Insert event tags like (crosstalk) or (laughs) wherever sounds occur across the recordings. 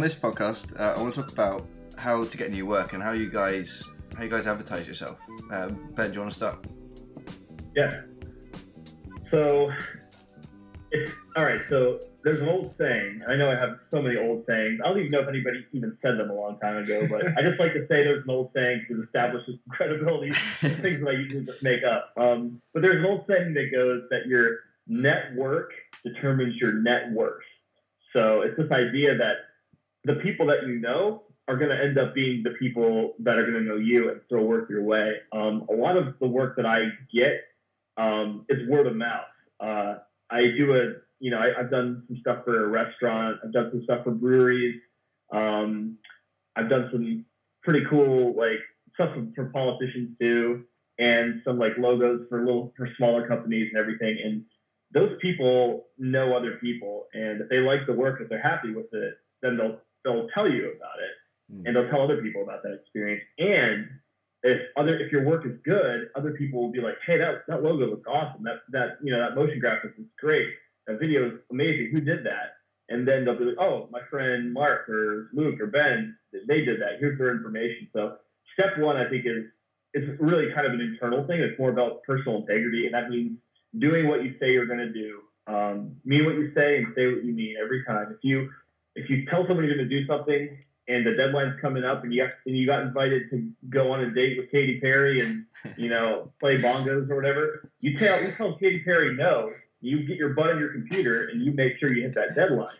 on this podcast, uh, I want to talk about how to get new work and how you guys how you guys advertise yourself. Um, ben, do you want to start? Yeah. So, it's, all right. So there's an old saying. I know I have so many old sayings. I don't even know if anybody even said them a long time ago, but I just like to say there's an old saying to establish some credibility. (laughs) things that I usually just make up. Um, but there's an old saying that goes that your network determines your net worth. So it's this idea that the people that you know are going to end up being the people that are going to know you and throw work your way. Um, a lot of the work that I get um, is word of mouth. Uh, I do a, you know, I, have done some stuff for a restaurant. I've done some stuff for breweries. Um, I've done some pretty cool like stuff for, for politicians too, and some like logos for little for smaller companies and everything. And those people know other people, and if they like the work, if they're happy with it, then they'll they'll tell you about it, mm. and they'll tell other people about that experience. And if other if your work is good, other people will be like, "Hey, that that logo looks awesome. That that you know that motion graphics is great. That video is amazing. Who did that?" And then they'll be like, "Oh, my friend Mark or Luke or Ben, they did that. Here's their information." So step one, I think, is it's really kind of an internal thing. It's more about personal integrity, and that means doing what you say you're going to do. Um, mean what you say and say what you mean every time. If you if you tell somebody you're going to do something and the deadline's coming up and you got, and you got invited to go on a date with Katy Perry and you know (laughs) play bongos or whatever, you tell you tell Katy Perry no. You get your butt on your computer and you make sure you hit that deadline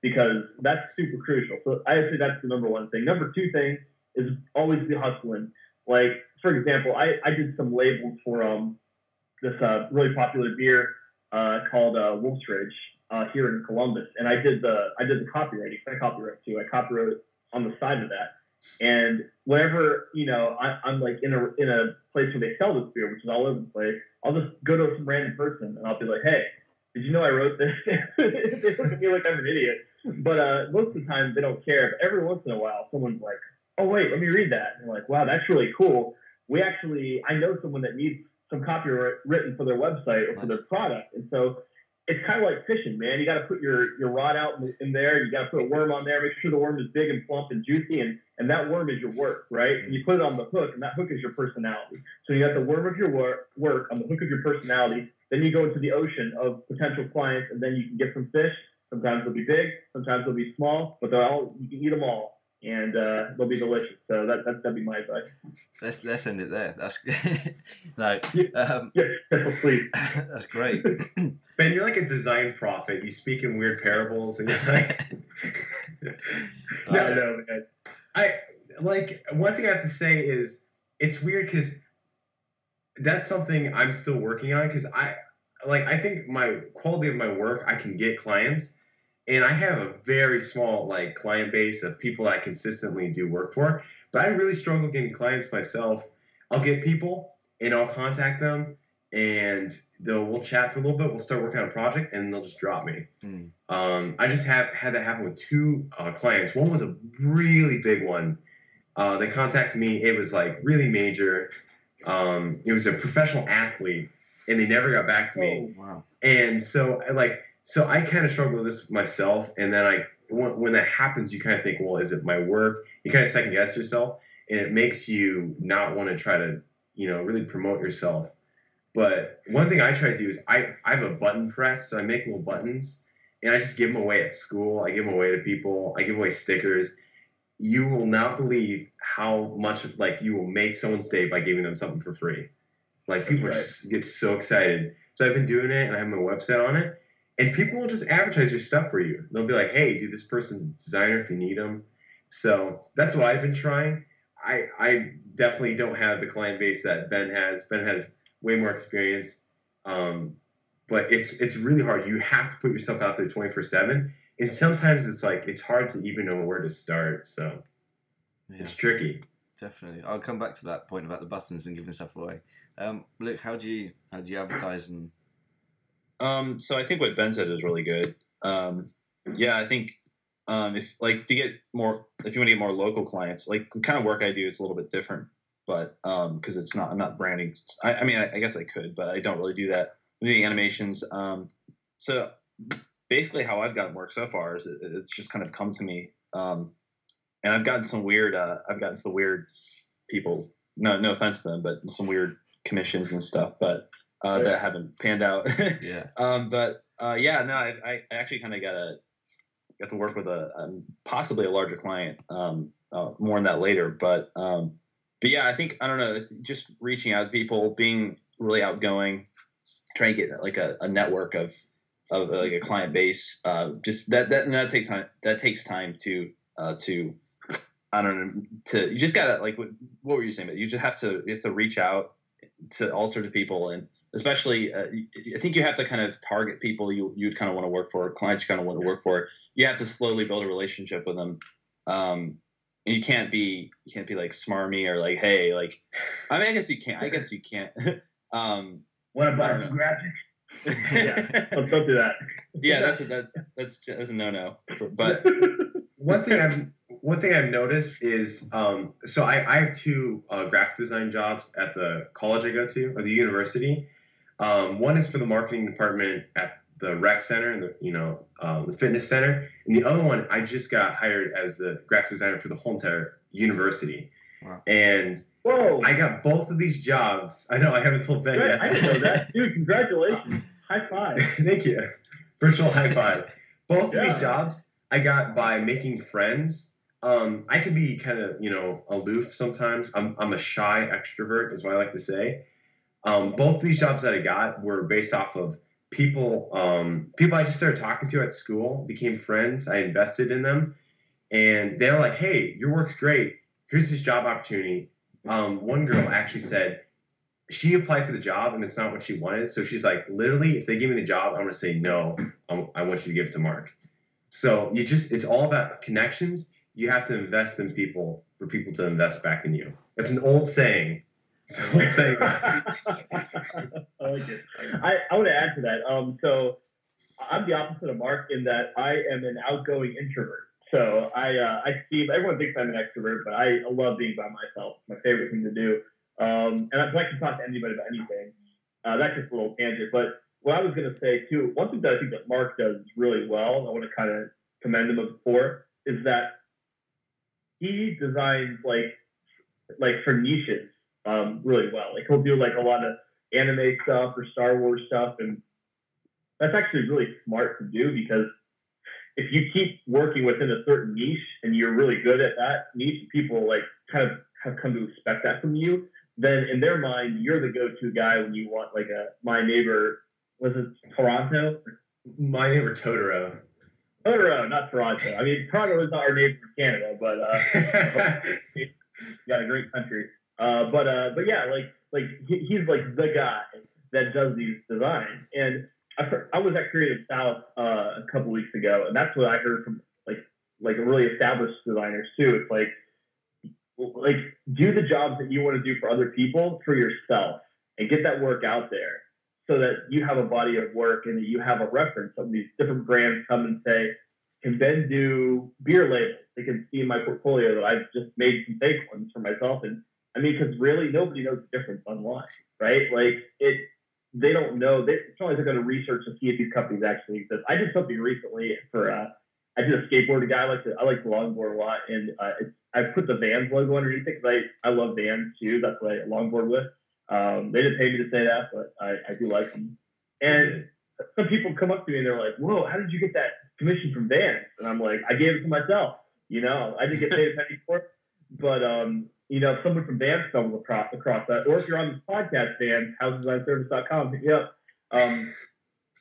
because that's super crucial. So I say that's the number one thing. Number two thing is always be hustling. Like for example, I, I did some labels for um this uh, really popular beer uh, called uh, Wolf's Ridge uh, here in Columbus, and I did the I did the copywriting. I copyright too. I copyright on the side of that. And whenever you know I, am like in a in a place where they sell this beer, which is all over the place, I'll just go to some random person and I'll be like, "Hey, did you know I wrote this?" (laughs) they look at me like I'm an idiot, but uh, most of the time they don't care. But every once in a while, someone's like, "Oh wait, let me read that." And like, "Wow, that's really cool." We actually, I know someone that needs some copyright written for their website or for their product. And so it's kind of like fishing, man. You got to put your, your rod out in there. You got to put a worm on there. Make sure the worm is big and plump and juicy, and, and that worm is your work, right? And you put it on the hook, and that hook is your personality. So you got the worm of your work, work on the hook of your personality. Then you go into the ocean of potential clients, and then you can get some fish. Sometimes they'll be big, sometimes they'll be small, but they're all you can eat them all and uh, they'll be delicious. So that, that that'd be my advice. Let's let's end it there. That's (laughs) no, um, yeah, please. (laughs) that's great. (clears throat) Ben, you're like a design prophet. You speak in weird parables, and you're like, (laughs) no, uh, no, man. I like one thing I have to say is it's weird because that's something I'm still working on because I like I think my quality of my work I can get clients and I have a very small like client base of people I consistently do work for. But I really struggle getting clients myself. I'll get people and I'll contact them and they'll we'll chat for a little bit. We'll start working on a project and they'll just drop me. Mm. Um, I just have had that happen with two uh, clients. One was a really big one. Uh, they contacted me. It was like really major. Um, it was a professional athlete, and they never got back to me. Oh, wow. And so, like, so I kind of struggle with this myself, and then I when, when that happens, you kind of think, well, is it my work? You kind of second guess yourself, and it makes you not want to try to you know really promote yourself. But one thing I try to do is I, I have a button press, so I make little buttons and I just give them away at school. I give them away to people. I give away stickers. You will not believe how much like you will make someone's day by giving them something for free. Like people right. get so excited. So I've been doing it and I have my website on it and people will just advertise your stuff for you. They'll be like, "Hey, do this person's designer if you need them." So that's what I've been trying. I I definitely don't have the client base that Ben has. Ben has way more experience, um, but it's it's really hard. You have to put yourself out there twenty four seven, and sometimes it's like it's hard to even know where to start. So yeah. it's tricky. Definitely, I'll come back to that point about the buttons and giving stuff away. Um, look, how do you how do you advertise and um, so I think what Ben said is really good. Um, yeah, I think um, if like to get more, if you want to get more local clients, like the kind of work I do is a little bit different, but because um, it's not, I'm not branding. I, I mean, I, I, guess I could, but I don't really do that. I'm doing animations. Um, so basically, how I've gotten work so far is it, it's just kind of come to me. um, and I've gotten some weird. Uh, I've gotten some weird people. No, no offense to them, but some weird commissions and stuff, but uh, that haven't panned out. (laughs) Yeah. um, but uh, yeah, no, I, I actually kind of got a got to work with a um, possibly a larger client. Um, uh, more on that later, but um, but yeah, I think I don't know. It's just reaching out to people, being really outgoing, trying to get like a, a network of of like a client base. Uh, just that that and that takes time. That takes time to uh, to I don't know to you just gotta like what, what were you saying? But you just have to you have to reach out to all sorts of people and especially uh, I think you have to kind of target people you you'd kind of want to work for clients you kind of want to work for. You have to slowly build a relationship with them. Um, and you can't be you can't be like smarmy or like hey like I mean I guess you can't I guess you can't. (laughs) um, Want to buy I don't graphics? (laughs) Yeah. Don't, don't do that. yeah, that's a, that's that's that's a no no. But (laughs) one thing I've one thing I've noticed is um, so I, I have two uh, graphic design jobs at the college I go to or the university. Um, one is for the marketing department at the rec center and the you know um, the fitness center, and the other one I just got hired as the graphic designer for the whole entire university. Wow. And Whoa! I got both of these jobs. I know I haven't told Ben Great. yet. I didn't know that, (laughs) dude. Congratulations! High five. (laughs) Thank you. Virtual high five. Both of these jobs I got by making friends. Um, I can be kind of, you know, aloof sometimes. I'm, I'm a shy extrovert, is what I like to say. Um, both of these jobs that I got were based off of people, um, people I just started talking to at school, became friends. I invested in them, and they're like, "Hey, your work's great. Here's this job opportunity." Um, one girl actually said, she applied for the job and it's not what she wanted. So she's like, literally, if they give me the job, I'm to say no. I'm, I want you to give it to Mark. So you just, it's all about connections. You have to invest in people for people to invest back in you. That's an old saying. An old saying. I. I, want to add to that. Um, so I'm the opposite of Mark in that I am an outgoing introvert. So I uh, I everyone thinks I'm an extrovert, but I love being by myself. My favorite thing to do. Um, and I, I can talk to anybody about anything. Uh, that's just a little tangent. But what I was going to say too, one thing that I think that Mark does really well, I want to kind of commend him for, is that he designs like like for niches um, really well. Like he'll do like a lot of anime stuff or Star Wars stuff, and that's actually really smart to do because if you keep working within a certain niche and you're really good at that niche, people like kind of have come to expect that from you. Then in their mind, you're the go-to guy when you want like a my neighbor was it Toronto? My neighbor Totoro. Toronto, not Toronto. I mean Toronto is not our neighbor in Canada, but uh, (laughs) got a great country. Uh, but uh, but yeah, like like he, he's like the guy that does these designs. And I, I was at Creative South uh, a couple weeks ago, and that's what I heard from like like really established designers too. It's like like do the jobs that you want to do for other people for yourself, and get that work out there so that you have a body of work and that you have a reference. Some of these different brands come and say, can Ben do beer labels? They can see in my portfolio that I've just made some fake ones for myself. And I mean, because really nobody knows the difference online, right? Like it, they don't know. They, it's not like they're going to research to see if these companies actually exist. I did something recently for, uh, I did a skateboard guy. I like to, I like to longboard a lot, and uh, I put the Vans logo underneath it because I, I love Vans too. That's what I longboard with. Um, they didn't pay me to say that, but I, I do like them. And some people come up to me and they're like, "Whoa, how did you get that commission from Vans?" And I'm like, "I gave it to myself. You know, I didn't get paid a penny for it." But um, you know, if someone from Vans stumbles across, across that, or if you're on this podcast, Vans, housedesignservice.com, hit me up. Um,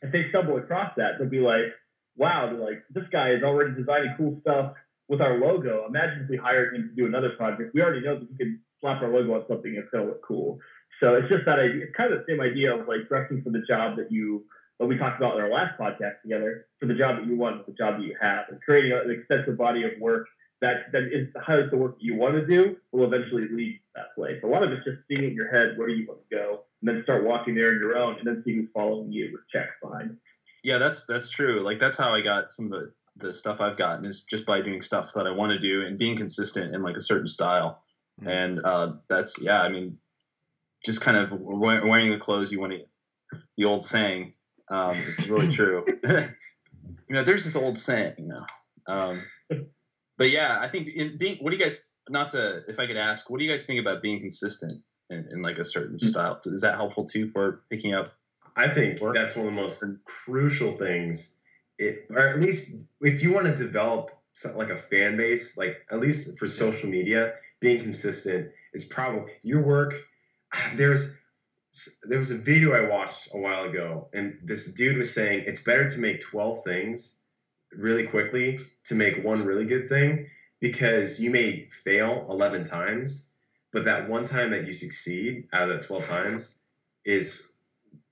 if they stumble across that, they'll be like, "Wow, they're like this guy is already designing cool stuff with our logo. Imagine if we hired him to do another project. We already know that we can slap our logo on something and gonna look cool." So it's just that idea. It's kind of the same idea of like dressing for the job that you, what we talked about in our last podcast together, for the job that you want, the job that you have, and creating an extensive body of work that that is highlights the work that you want to do will eventually lead to that place. A lot of it's just seeing in your head where you want to go, and then start walking there on your own, and then see who's following you with checks behind. yeah, that's that's true. Like that's how I got some of the the stuff I've gotten is just by doing stuff that I want to do and being consistent in like a certain style. Mm. And uh, that's yeah, I mean, just kind of wearing the clothes you want to. The old saying, um, it's really (laughs) true. (laughs) you know, there's this old saying, you know, um, but yeah, I think in being. What do you guys? Not to, if I could ask, what do you guys think about being consistent in, in like a certain Hmm. style? Is that helpful too for picking up? I think Work. that's one of the most crucial things. It, or at least if you want to develop some, like a fan base, like at least for social media, being consistent is probably your work. There's there was a video I watched a while ago, and this dude was saying it's better to make 12 things really quickly to make one really good thing because you may fail 11 times, but that one time that you succeed out of that 12 times is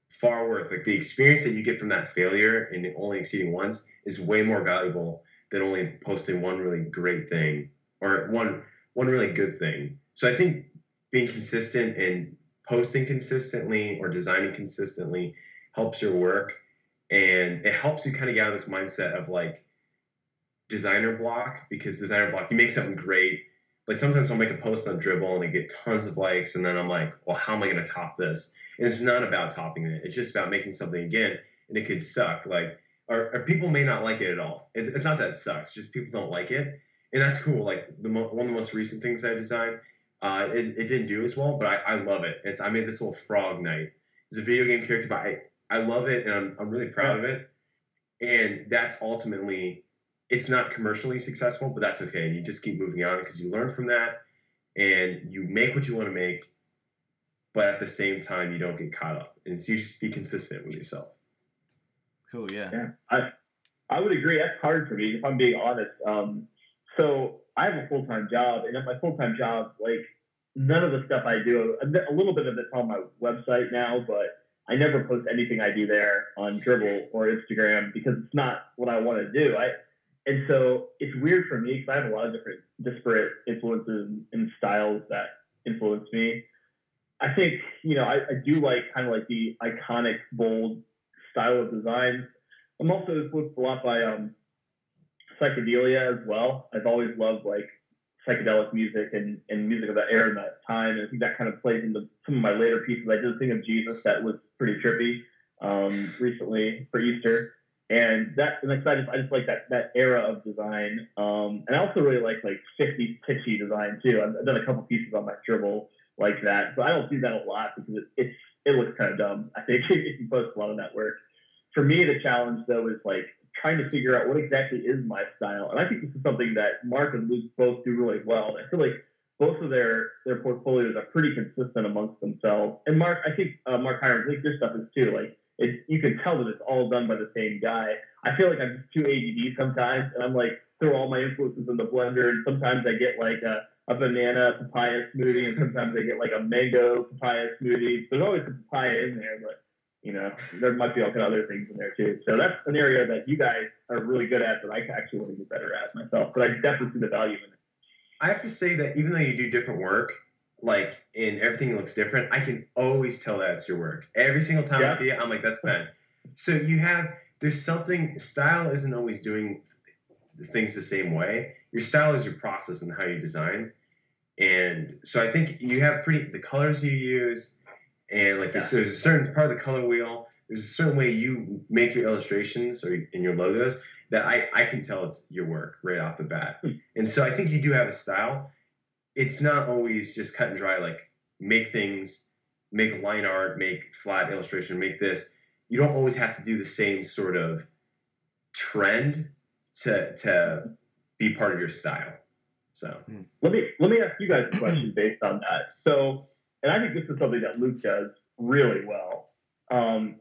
far worth like the experience that you get from that failure and only exceeding once is way more valuable than only posting one really great thing or one one really good thing. So I think being consistent and posting consistently or designing consistently helps your work. And it helps you kind of get out of this mindset of like designer block because designer block you make something great. Like sometimes I'll make a post on Dribbble and I get tons of likes and then I'm like well how am I going to top this? And it's not about topping it. It's just about making something again and it could suck. Like or, or people may not like it at all. It, it's not that it sucks just people don't like it. And that's cool. Like the mo- one of the most recent things I designed uh, it, it didn't do as well, but I, I love it. It's I made this little frog knight. It's a video game character, but I, I love it and I'm, I'm really proud of it. And that's ultimately, it's not commercially successful, but that's okay. You just keep moving on because you learn from that and you make what you want to make, but at the same time, you don't get caught up. And so you just be consistent with yourself. Cool. Yeah. Yeah, I I would agree. That's hard for me if I'm being honest. Um, so I have a full time job, and at my full time job, like none of the stuff I do, a, little bit of it's on my website now, but I never post anything I do there on Dribbble or Instagram because it's not what I want to do. I and so it's weird for me because I have a lot of different disparate influences and styles that influence me. I think you know I, I do like kind of like the iconic, bold style of design. I'm also influenced a lot by um, psychedelia as well. I've always loved like psychedelic music and, and music of that era and that time. And I think that kind of plays into some of my later pieces. I did a thing of Jesus that was pretty trippy um, recently for Easter. And that, and I just, I just like that, that era of design. Um, and I also really like like 50s pitchy design too. I've, I've done a couple pieces on my Dribbble like that, but I don't do that a lot because it, it's, it looks kind of dumb. I think (laughs) if you post a lot of that work. For me, the challenge though is like trying to figure out what exactly is my style. And I think this is something that Mark and Luke both do really well. I feel like both of their their portfolios are pretty consistent amongst themselves. And Mark, I think uh, Mark Hiram, I think your stuff is too. Like it, you can tell that it's all done by the same guy. I feel like I'm just too ADD sometimes, and I'm like throw all my influences in the blender, and sometimes I get like a, a banana papaya smoothie, and sometimes I get like a mango papaya smoothie. There's always a papaya in there, but you know, there might be all kind of other things in there too. So that's an area that you guys are really good at that I actually want to get better at myself. But I definitely see the value in it. I have to say that even though you do different work, like and everything looks different, I can always tell that it's your work. Every single time I see it, I'm like, that's Ben. So you have there's something style isn't always doing things the same way. Your style is your process and how you design. And so I think you have pretty the colors you use and like this, there's a certain part of the color wheel. There's a certain way you make your illustrations or in your logos that I, I can tell it's your work right off the bat. Hmm. And so I think you do have a style. It's not always just cut and dry, like make things, make line art, make flat illustration, make this. You don't always have to do the same sort of trend to to be part of your style. So hmm. Let me let me ask you guys a question based on that. So, and I think this is something that Luke does really well. Um,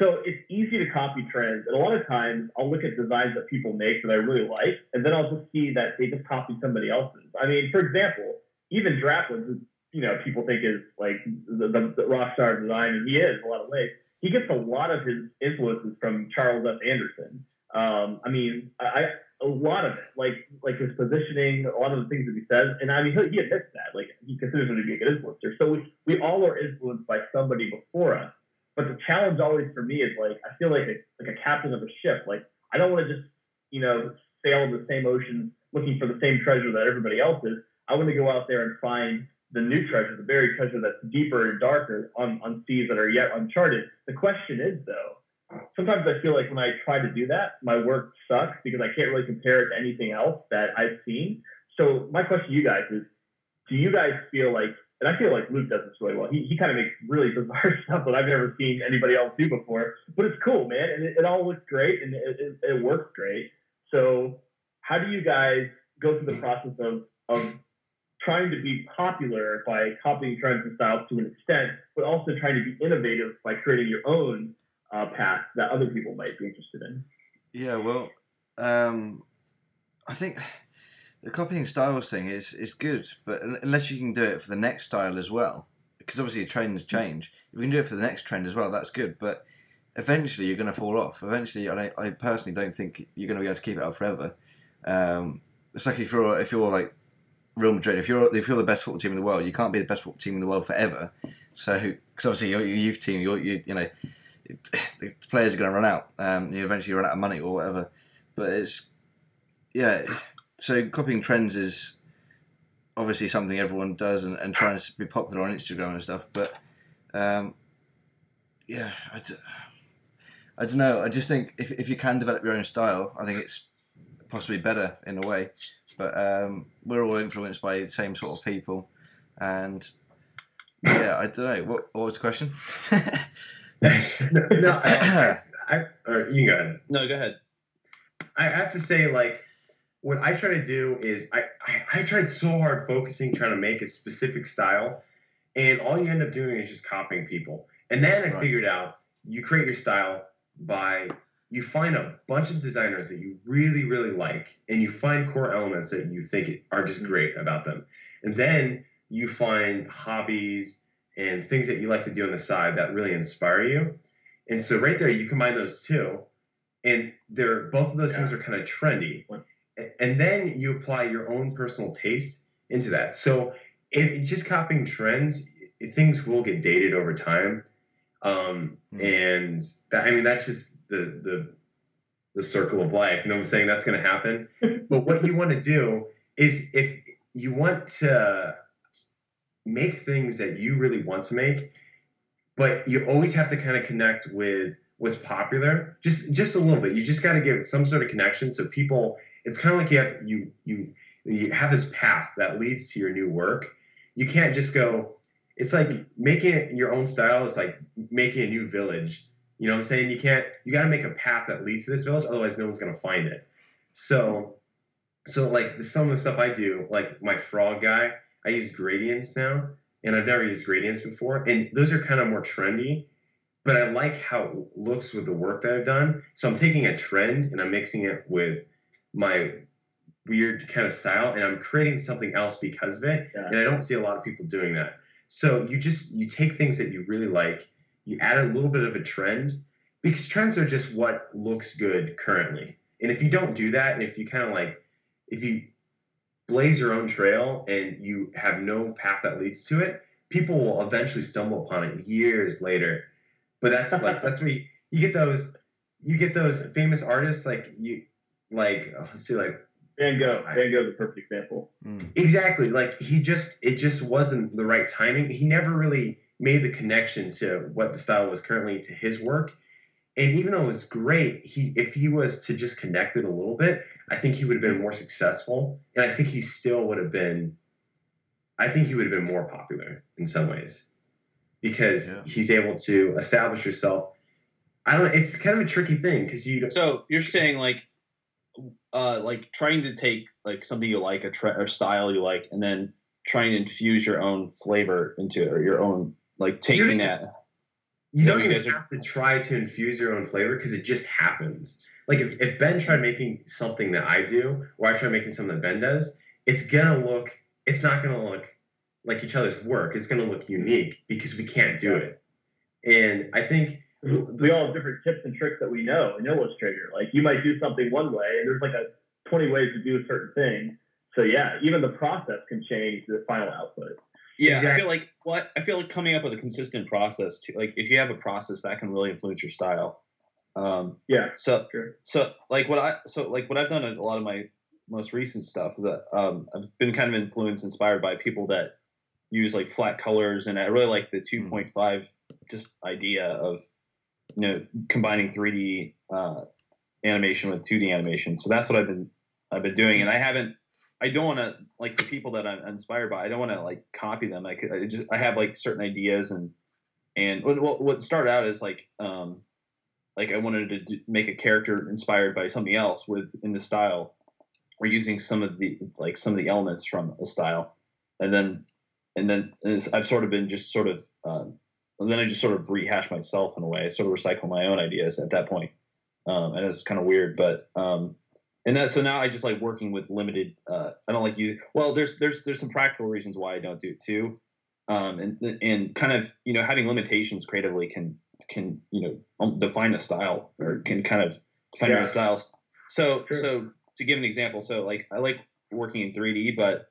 so it's easy to copy trends, and a lot of times I'll look at designs that people make that I really like, and then I'll just see that they just copied somebody else's. I mean, for example, even Draplin, who you know people think is like the, the, the rock star design, and he is in a lot of ways. He gets a lot of his influences from Charles S. Anderson. Um, I mean, I, a lot of it, like like his positioning, a lot of the things that he says, and I mean he, admits that, like he considers him to be a good influencer. So we, we all are influenced by somebody before us. But the challenge always for me is like I feel like a, like a captain of a ship. Like I don't want to just you know sail in the same ocean looking for the same treasure that everybody else is. I want to go out there and find the new treasure, the buried treasure that's deeper and darker on, on seas that are yet uncharted. The question is though, sometimes I feel like when I try to do that, my work sucks because I can't really compare it to anything else that I've seen. So my question to you guys is, do you guys feel like, and I feel like Luke does this really well. He, he kind of makes really (laughs) bizarre stuff that I've never seen anybody else do before, but it's cool, man, and it, it all looks great and it, it, it works great. So how do you guys go through the process of of trying to be popular by copying trends and styles to an extent, but also trying to be innovative by creating your own uh, path that other people might be interested in. Yeah, well, um, I think the copying styles thing is is good, but unless you can do it for the next style as well, because obviously trends change. If you can do it for the next trend as well, that's good. But eventually, you're going to fall off. Eventually, I, I personally don't think you're going to be able to keep it up forever. Um, it's like if you're if you're like Real Madrid, if you're if you're the best football team in the world, you can't be the best football team in the world forever. So, because obviously your, your youth team, your you, you know, (sighs) the players are going to run out. Um, you eventually run out of money or whatever. But it's yeah. So copying trends is obviously something everyone does and, and trying to be popular on Instagram and stuff. But um, yeah, I d- I don't know. I just think if, if you can develop your own style, I think it's possibly better in a way. But um, we're all influenced by the same sort of people, and yeah, I don't know. What, what was the question? (laughs) no, (laughs) no I, I, I, you go ahead. No, go ahead. I have to say, like, what I try to do is I, I, I tried so hard focusing trying to make a specific style, and all you end up doing is just copying people. And then I Right. figured out you create your style by you find a bunch of designers that you really really like, and you find core elements that you think are just great about them, and then you find hobbies and things that you like to do on the side that really inspire you. And so right there, you combine those two, and they're both of those things are kind of trendy. And then you apply your own personal taste into that. So if just copying trends, things will get dated over time. Um, Hmm. And that, I mean, that's just the the the circle of life. You know what I'm saying? That's going to happen. (laughs) but what you want to do is if you want to make things that you really want to make, but you always have to kind of connect with what's popular, just just a little bit. You just got to give it some sort of connection so people. It's kind of like you have you you you have this path that leads to your new work. You can't just go. It's like making it in your own style. It's like making a new village. You know what I'm saying? You can't. You got to make a path that leads to this village. Otherwise, no one's gonna find it. So, so like some of the stuff I do, like my frog guy, I use gradients now, and I've never used gradients before, and those are kind of more trendy. But I like how it looks with the work that I've done. So I'm taking a trend and I'm mixing it with my weird kind of style, and I'm creating something else because of it. Yeah. And I don't see a lot of people doing that. So you just you take things that you really like, you add a little bit of a trend because trends are just what looks good currently. And if you don't do that, and if you kind of like, if you blaze your own trail and you have no path that leads to it, people will eventually stumble upon it years later. But that's like (laughs) that's where you, you get those you get those famous artists like you like (laughs) let's see like Van Gogh. Van Gogh's a perfect example. Mm. Exactly. Like he just it just wasn't the right timing. He never really made the connection to what the style was currently to his work. And even though it was great, he if he was to just connect it a little bit, I think he would have been more successful. And I think he still would have been I think he would have been more popular in some ways. Because Yeah. he's able to establish yourself. I don't it's kind of a tricky thing because you So you're saying like, uh, like trying to take like something you like, a tre- or style you like, and then trying to infuse your own flavor into it, or your own like taking that. You So don't you even are- have to try to infuse your own flavor because it just happens. Like if, if Ben tried making something that I do, or I try making something that Ben does, it's gonna look. It's not gonna look like each other's work. It's gonna look unique because we can't do it. And I think we all have different tips and tricks that we know in Illustrator. Like you might do something one way, and there's like a 20 ways to do a certain thing. So yeah, even the process can change the final output. Yeah, I feel like what I feel like coming up with a consistent process too. Like if you have a process that can really influence your style. Um, Yeah, so sure. so like what I so like what I've done in a lot of my most recent stuff is that um, I've been kind of influenced, inspired by people that use like flat colors, and I really like the two point five just idea of you know combining 3D uh, animation with 2D animation. So that's what I've been I've been doing, and I haven't. I don't want to like the people that I'm inspired by. I don't want to like copy them. I could I just I have like certain ideas and and what what started out is like um like I wanted to do, make a character inspired by something else with in the style or using some of the like some of the elements from a style, and then and then I've sort of been just sort of um, and then I just sort of rehash myself in a way. I sort of recycle my own ideas at that point, um, and it's kind of weird, but um, and that so now I just like working with limited. Uh, I don't like you. Well, there's there's there's some practical reasons why I don't do it too, um, and and kind of you know having limitations creatively can can you know um, define a style or can kind of define yeah. your styles. So so to give an example, so like I like working in 3D, but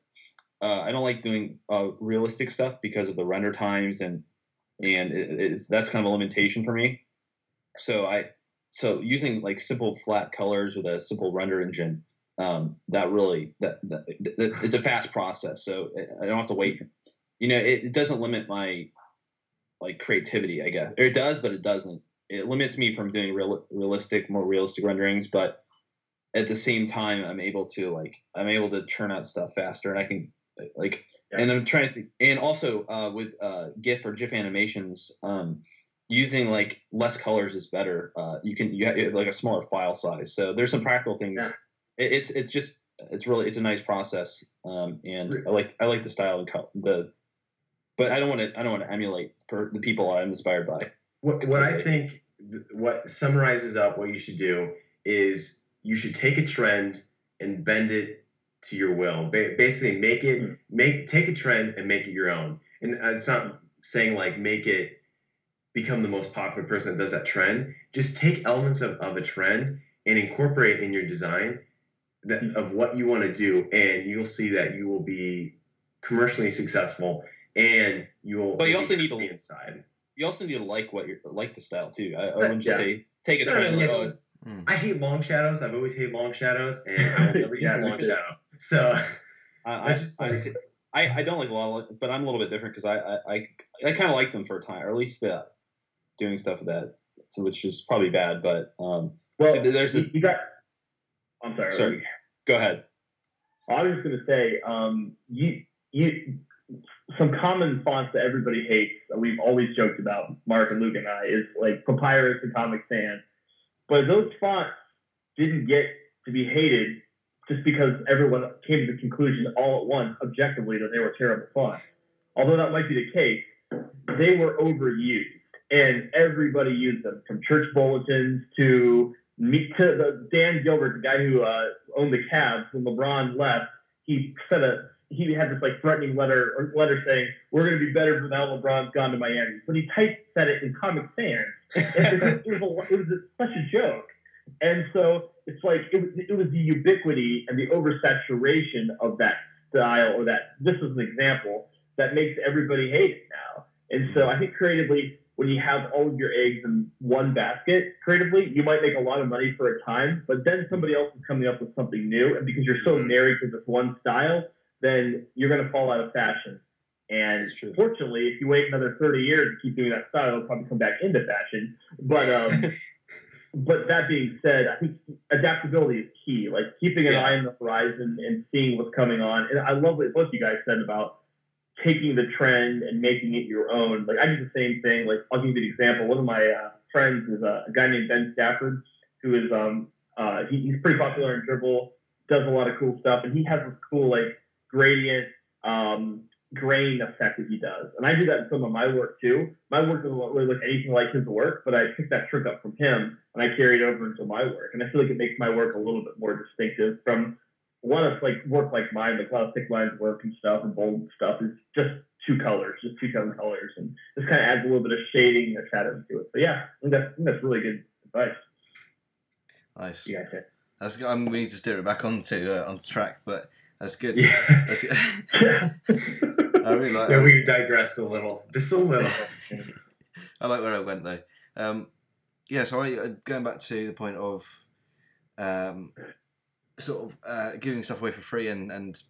uh, I don't like doing uh, realistic stuff because of the render times and and it, that's kind of a limitation for me. So I so using like simple flat colors with a simple render engine um, that really that, that, that, it's a fast process. So I don't have to wait. For, you know, it, it doesn't limit my like creativity, I guess, or it does, but it doesn't. It limits me from doing real, realistic, more realistic renderings, but at the same time, I'm able to like I'm able to churn out stuff faster, and I can like yeah. and i'm trying to and also uh, with uh, gif or gif animations um, using like less colors is better uh, you can you have like a smaller file size so there's some practical things yeah. it, it's it's just it's really it's a nice process um, and i like i like the style and color, the but i don't want to i don't want to emulate the people i'm inspired by what, what i think what summarizes up what you should do is you should take a trend and bend it to your will. Ba- basically, make it hmm. make take a trend and make it your own. And it's not saying like make it become the most popular person that does that trend. Just take elements of, of a trend and incorporate in your design that, of what you want to do, and you'll see that you will be commercially successful, and you will. But you also need to be inside. You also need to like what you're like the style too. I, I wouldn't just yeah. say take a trend. No, no, yeah, I hate long shadows. I've always hated long shadows, and (laughs) I'll never use a long shadow. So I, (laughs) I just like, I, I don't like a lot, of, but I'm a little bit different because I I, I, I kind of like them for a time, or at least uh, doing stuff with that, so, which is probably bad. But um, well, so there's a, you got. I'm sorry. Sorry. Go ahead. I was just going to say, um, you you some common fonts that everybody hates that we've always joked about, Mark and Luke and I, is like Papyrus and Comic Sans. But those fonts didn't get to be hated just because everyone came to the conclusion all at once, objectively, that they were terrible fonts. Although that might be the case, they were overused, and everybody used them, from church bulletins to meet to the Dan Gilbert, the guy who uh, owned the Cavs when LeBron left. He said a he had this like threatening letter or letter saying we're going to be better without LeBron's gone to Miami, but he typeset it in Comic Sans. it, was, it, was a, it was such a joke, and so it's like it, it was the ubiquity and the oversaturation of that style or that this is an example that makes everybody hate it now. And so I think creatively, when you have all of your eggs in one basket, creatively, you might make a lot of money for a time, but then somebody else is coming up with something new. And because you're so mm-hmm. married to this one style, then you're going to fall out of fashion. And fortunately, if you wait another 30 years to keep doing that style, it'll probably come back into fashion. But um, (laughs) but that being said, I think adaptability is key. Like keeping an yeah. eye on the horizon and seeing what's coming on. And I love what both you guys said about taking the trend and making it your own. Like I do the same thing. Like I'll give you an example. One of my uh, friends is a, a, guy named Ben Stafford, who is um uh, he, he's pretty popular in Dribbble, does a lot of cool stuff, and he has this cool like gradient um, grain effect that he does. And I do that in some of my work too. My work doesn't really look anything like his work, but I picked that trick up from him and I carry it over into my work. And I feel like it makes my work a little bit more distinctive from one of like work like mine, like a lot of thick lines work and stuff and bold stuff is just two colors, just two tone colors, and just kind of adds a little bit of shading and shadows to it. But yeah, I think that's, I that's really good advice. Nice. Yeah, that's um, we need to steer it back onto uh, onto track, but that's good. Yeah. That's good. (laughs) I really like. Yeah, we digressed a little, just a little. (laughs) I like where I went though. Um, yeah, so I, uh, going back to the point of um, sort of uh, giving stuff away for free and and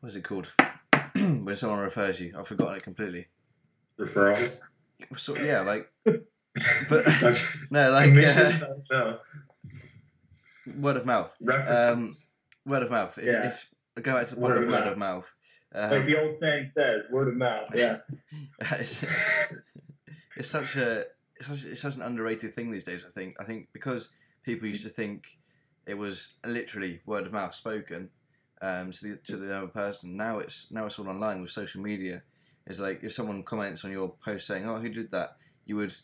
what is it called (clears throat) when someone refers you? I've forgotten it completely. Referrals. So yeah, like (laughs) But (laughs) no, like uh, word of mouth. References. Word of mouth. If, Yeah. if go back to the Word point of of word mouth. of mouth. like Um, the old saying says, word of mouth. Yeah. it's, (laughs) it's such a it's such, it's such an underrated thing these days. I think I think because people used to think it was literally word of mouth spoken um, to the to the other person. Now it's now it's all online with social media. It's like if someone comments on your post saying, "Oh, who did that?" you would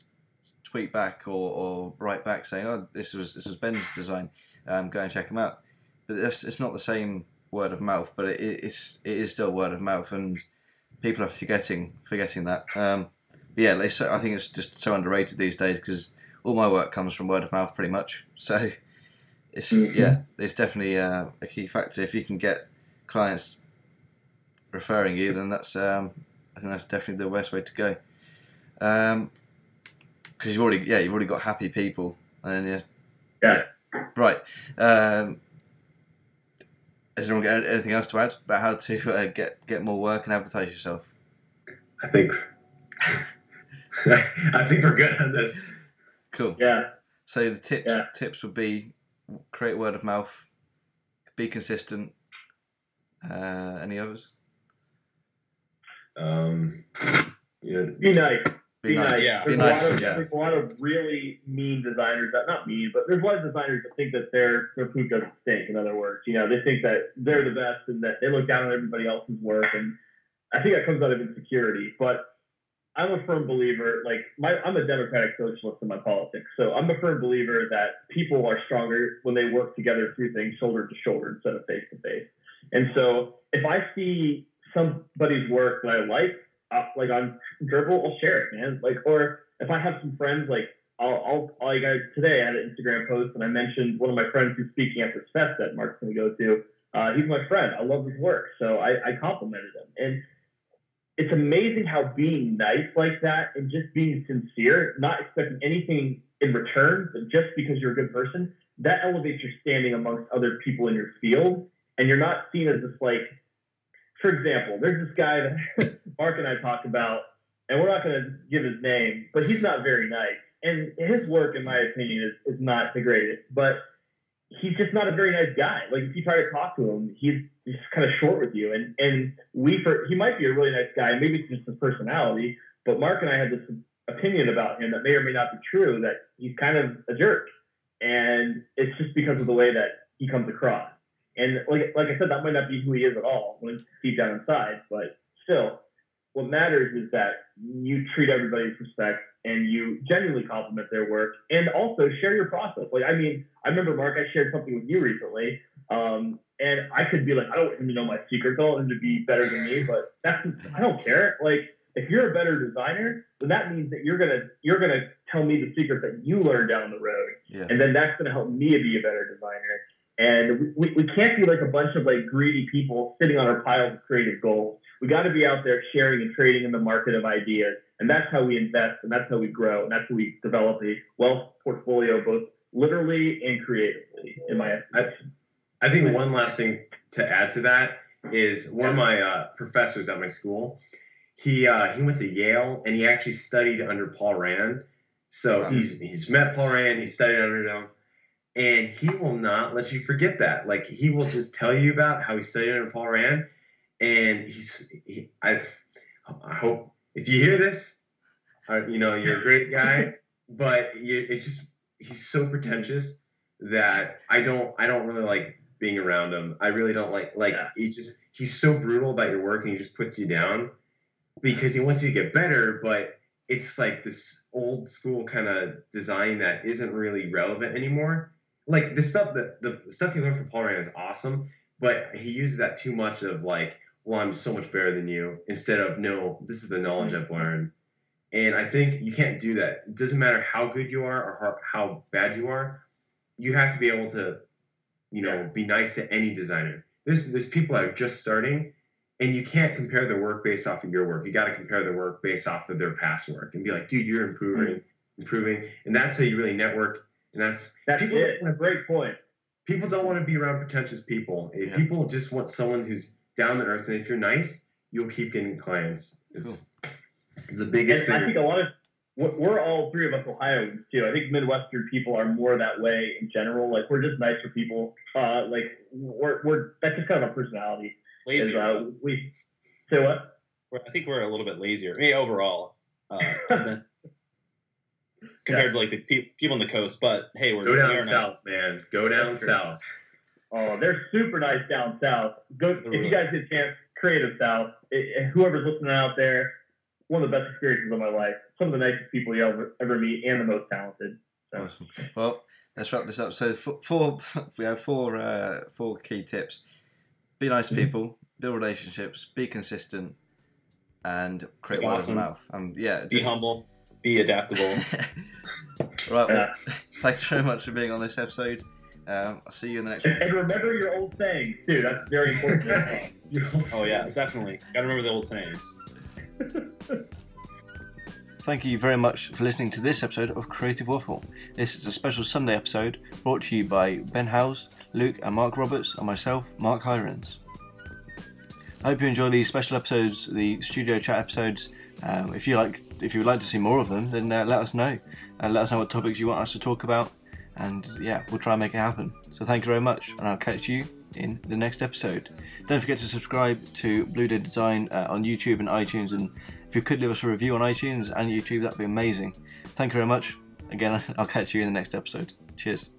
tweet back or, or write back saying, "Oh, this was this was Ben's design. Um, go and check him out." But it's not the same word of mouth, but it, it's it is still word of mouth, and people are forgetting forgetting that. Um, yeah, I think it's just so underrated these days because all my work comes from word of mouth, pretty much. (laughs) So it's Mhm. yeah, it's definitely uh, a key factor. If you can get clients referring you, then that's um, I think that's definitely the best way to go. Because you've already yeah you've already got happy people, and then yeah Yeah. right. Um, has anyone got anything else to add about how to uh, get get more work and advertise yourself? I think. (laughs) I think we're good on this. Cool. Yeah. So the tips Yeah. tips would be create word of mouth, be consistent. Uh, any others? Um, you know, Be nice. Be, nice. Yeah. Be There's, nice. a lot of, yeah. there's a lot of really mean designers that not mean, but there's a lot of designers that think that their their poop doesn't stink. In other words, you know, they think that they're the best and that they look down on everybody else's work, and I think that comes out of insecurity. But I'm a firm believer. Like my, I'm a democratic socialist in my politics, so I'm a firm believer that people are stronger when they work together through things shoulder to shoulder instead of face to face. And so if I see somebody's work that I like, uh, like on Dribbble, I'll share it, man. Like, or if I have some friends, like I'll, I'll like I, today I had an Instagram post and I mentioned one of my friends who's speaking at this fest that Mark's going to go to. Uh, he's my friend. I love his work, so I, I complimented him. And it's amazing how being nice like that and just being sincere, not expecting anything in return, but just because you're a good person, that elevates your standing amongst other people in your field. And you're not seen as this like, for example, there's this guy that (laughs) Mark and I talk about, and we're not going to give his name, but he's not very nice. And his work, in my opinion, is, is not the greatest. But he's just not a very nice guy. Like if you try to talk to him, he's just kind of short with you. And and we for he might be a really nice guy. Maybe it's just his personality. But Mark and I had this opinion about him that may or may not be true. That he's kind of a jerk, and it's just because of the way that he comes across. And like like I said, that might not be who he is at all when deep down inside. But still, what matters is that you treat everybody with respect and you genuinely compliment their work and also share your process. Like, I mean, I remember Mark, I shared something with you recently, um, and I could be like, I don't want him to know my secrets. I want him to be better than me, but that's I don't care. Like, if you're a better designer, then that means that you're gonna you're gonna tell me the secret that you learned down the road, Yeah. and then that's gonna help me be a better designer. And we, we can't be like a bunch of like greedy people sitting on our piles of creative gold. We got to be out there sharing and trading in the market of ideas, and that's how we invest, and that's how we grow, and that's how we develop a wealth portfolio, both literally and creatively. In my estimation. I think one last thing to add to that is one of my uh, professors at my school. He uh, he went to Yale and he actually studied under Paul Rand. So Wow. he's he's met Paul Rand. He studied under him, and he will not let you forget that. Like he will just tell you about how he studied under Paul Rand, and he's he, I I hope if you hear this, uh, you know you're a great guy, (laughs) but you, it's just he's so pretentious that I don't I don't really like being around him. I really don't like like Yeah. he just he's so brutal about your work and he just puts you down because he wants you to get better, but it's like this old school kind of design that isn't really relevant anymore. Like the stuff that the stuff you learn from Paul Rand is awesome, but he uses that too much of like, well, I'm so much better than you, instead of no, this is the knowledge mm. I've learned. And I think you can't do that. It doesn't matter how good you are or how, how bad you are. You have to be able to, you know, be nice to any designer. There's there's people that are just starting, and you can't compare their work based off of your work. You got to compare their work based off of their past work and be like, dude, you're improving, mm. improving, and that's how you really network. And that's That's people it. don't wanna- Great point. people don't want to be around pretentious people. Yeah. People just want someone who's down to earth, and if you're nice, you'll keep getting clients. It's, it's the biggest And I think a lot of we're we're all three of us Ohioans too. I think Midwestern people are more that way in general. Like we're just nicer people. Uh, like we're we're that's just kind of our personality. Is Lazier. uh, we say what? I think we're a little bit lazier. I mean, overall, uh, (laughs) compared to like the pe- people on the coast. But hey, we're Go we down are nice. south, man. Go down south. Oh, they're super nice down south. Go if you guys get a chance, creative south. It, it- whoever's listening out there, one of the best experiences of my life. Some of the nicest people you ever ever meet, and the most talented. So. Awesome. Well, let's wrap this up. So four, four (laughs) we have four uh, four key tips: be nice to Mm-hmm. people, build relationships, be consistent, and create Be word awesome. of mouth. And yeah, Be humble. Be adaptable. (laughs) right. Well, Yeah. (laughs) thanks very much for being on this episode. Um, I'll see you in the next one. And, and remember your old saying, too. That's very important. (laughs) oh yeah, definitely. Got to remember the old sayings. (laughs) Thank you very much for listening to this episode of Creative Waffle. This is a special Sunday episode brought to you by Ben Howes, Luke and Mark Roberts, and myself, Mark Hirons. I hope you enjoy these special episodes, the studio chat episodes. Um, if you like, if you would like to see more of them, then uh, let us know. And let us know what topics you want us to talk about, and yeah, we'll try and make it happen. So thank you very much, and I'll catch you in the next episode. Don't forget to subscribe to Blue Day Design uh, on YouTube and iTunes, and if you could leave us a review on iTunes and YouTube, that'd be amazing. Thank you very much. Again, (laughs) I'll catch you in the next episode. Cheers.